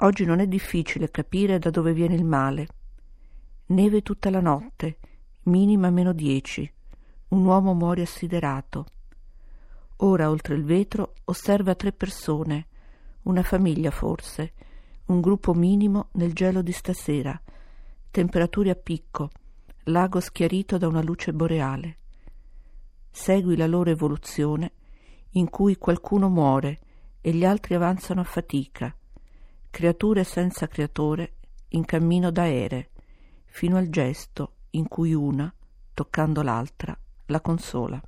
Oggi non è difficile capire da dove viene il male. Neve tutta la notte, minima meno dieci. Un uomo muore assiderato. Ora, oltre il vetro, osserva tre persone, una famiglia forse, un gruppo minimo nel gelo di stasera, temperature a picco, lago schiarito da una luce boreale. Segui la loro evoluzione in cui qualcuno muore e gli altri avanzano a fatica, creature senza creatore in cammino d'aere, fino al gesto in cui una, toccando l'altra, la consola.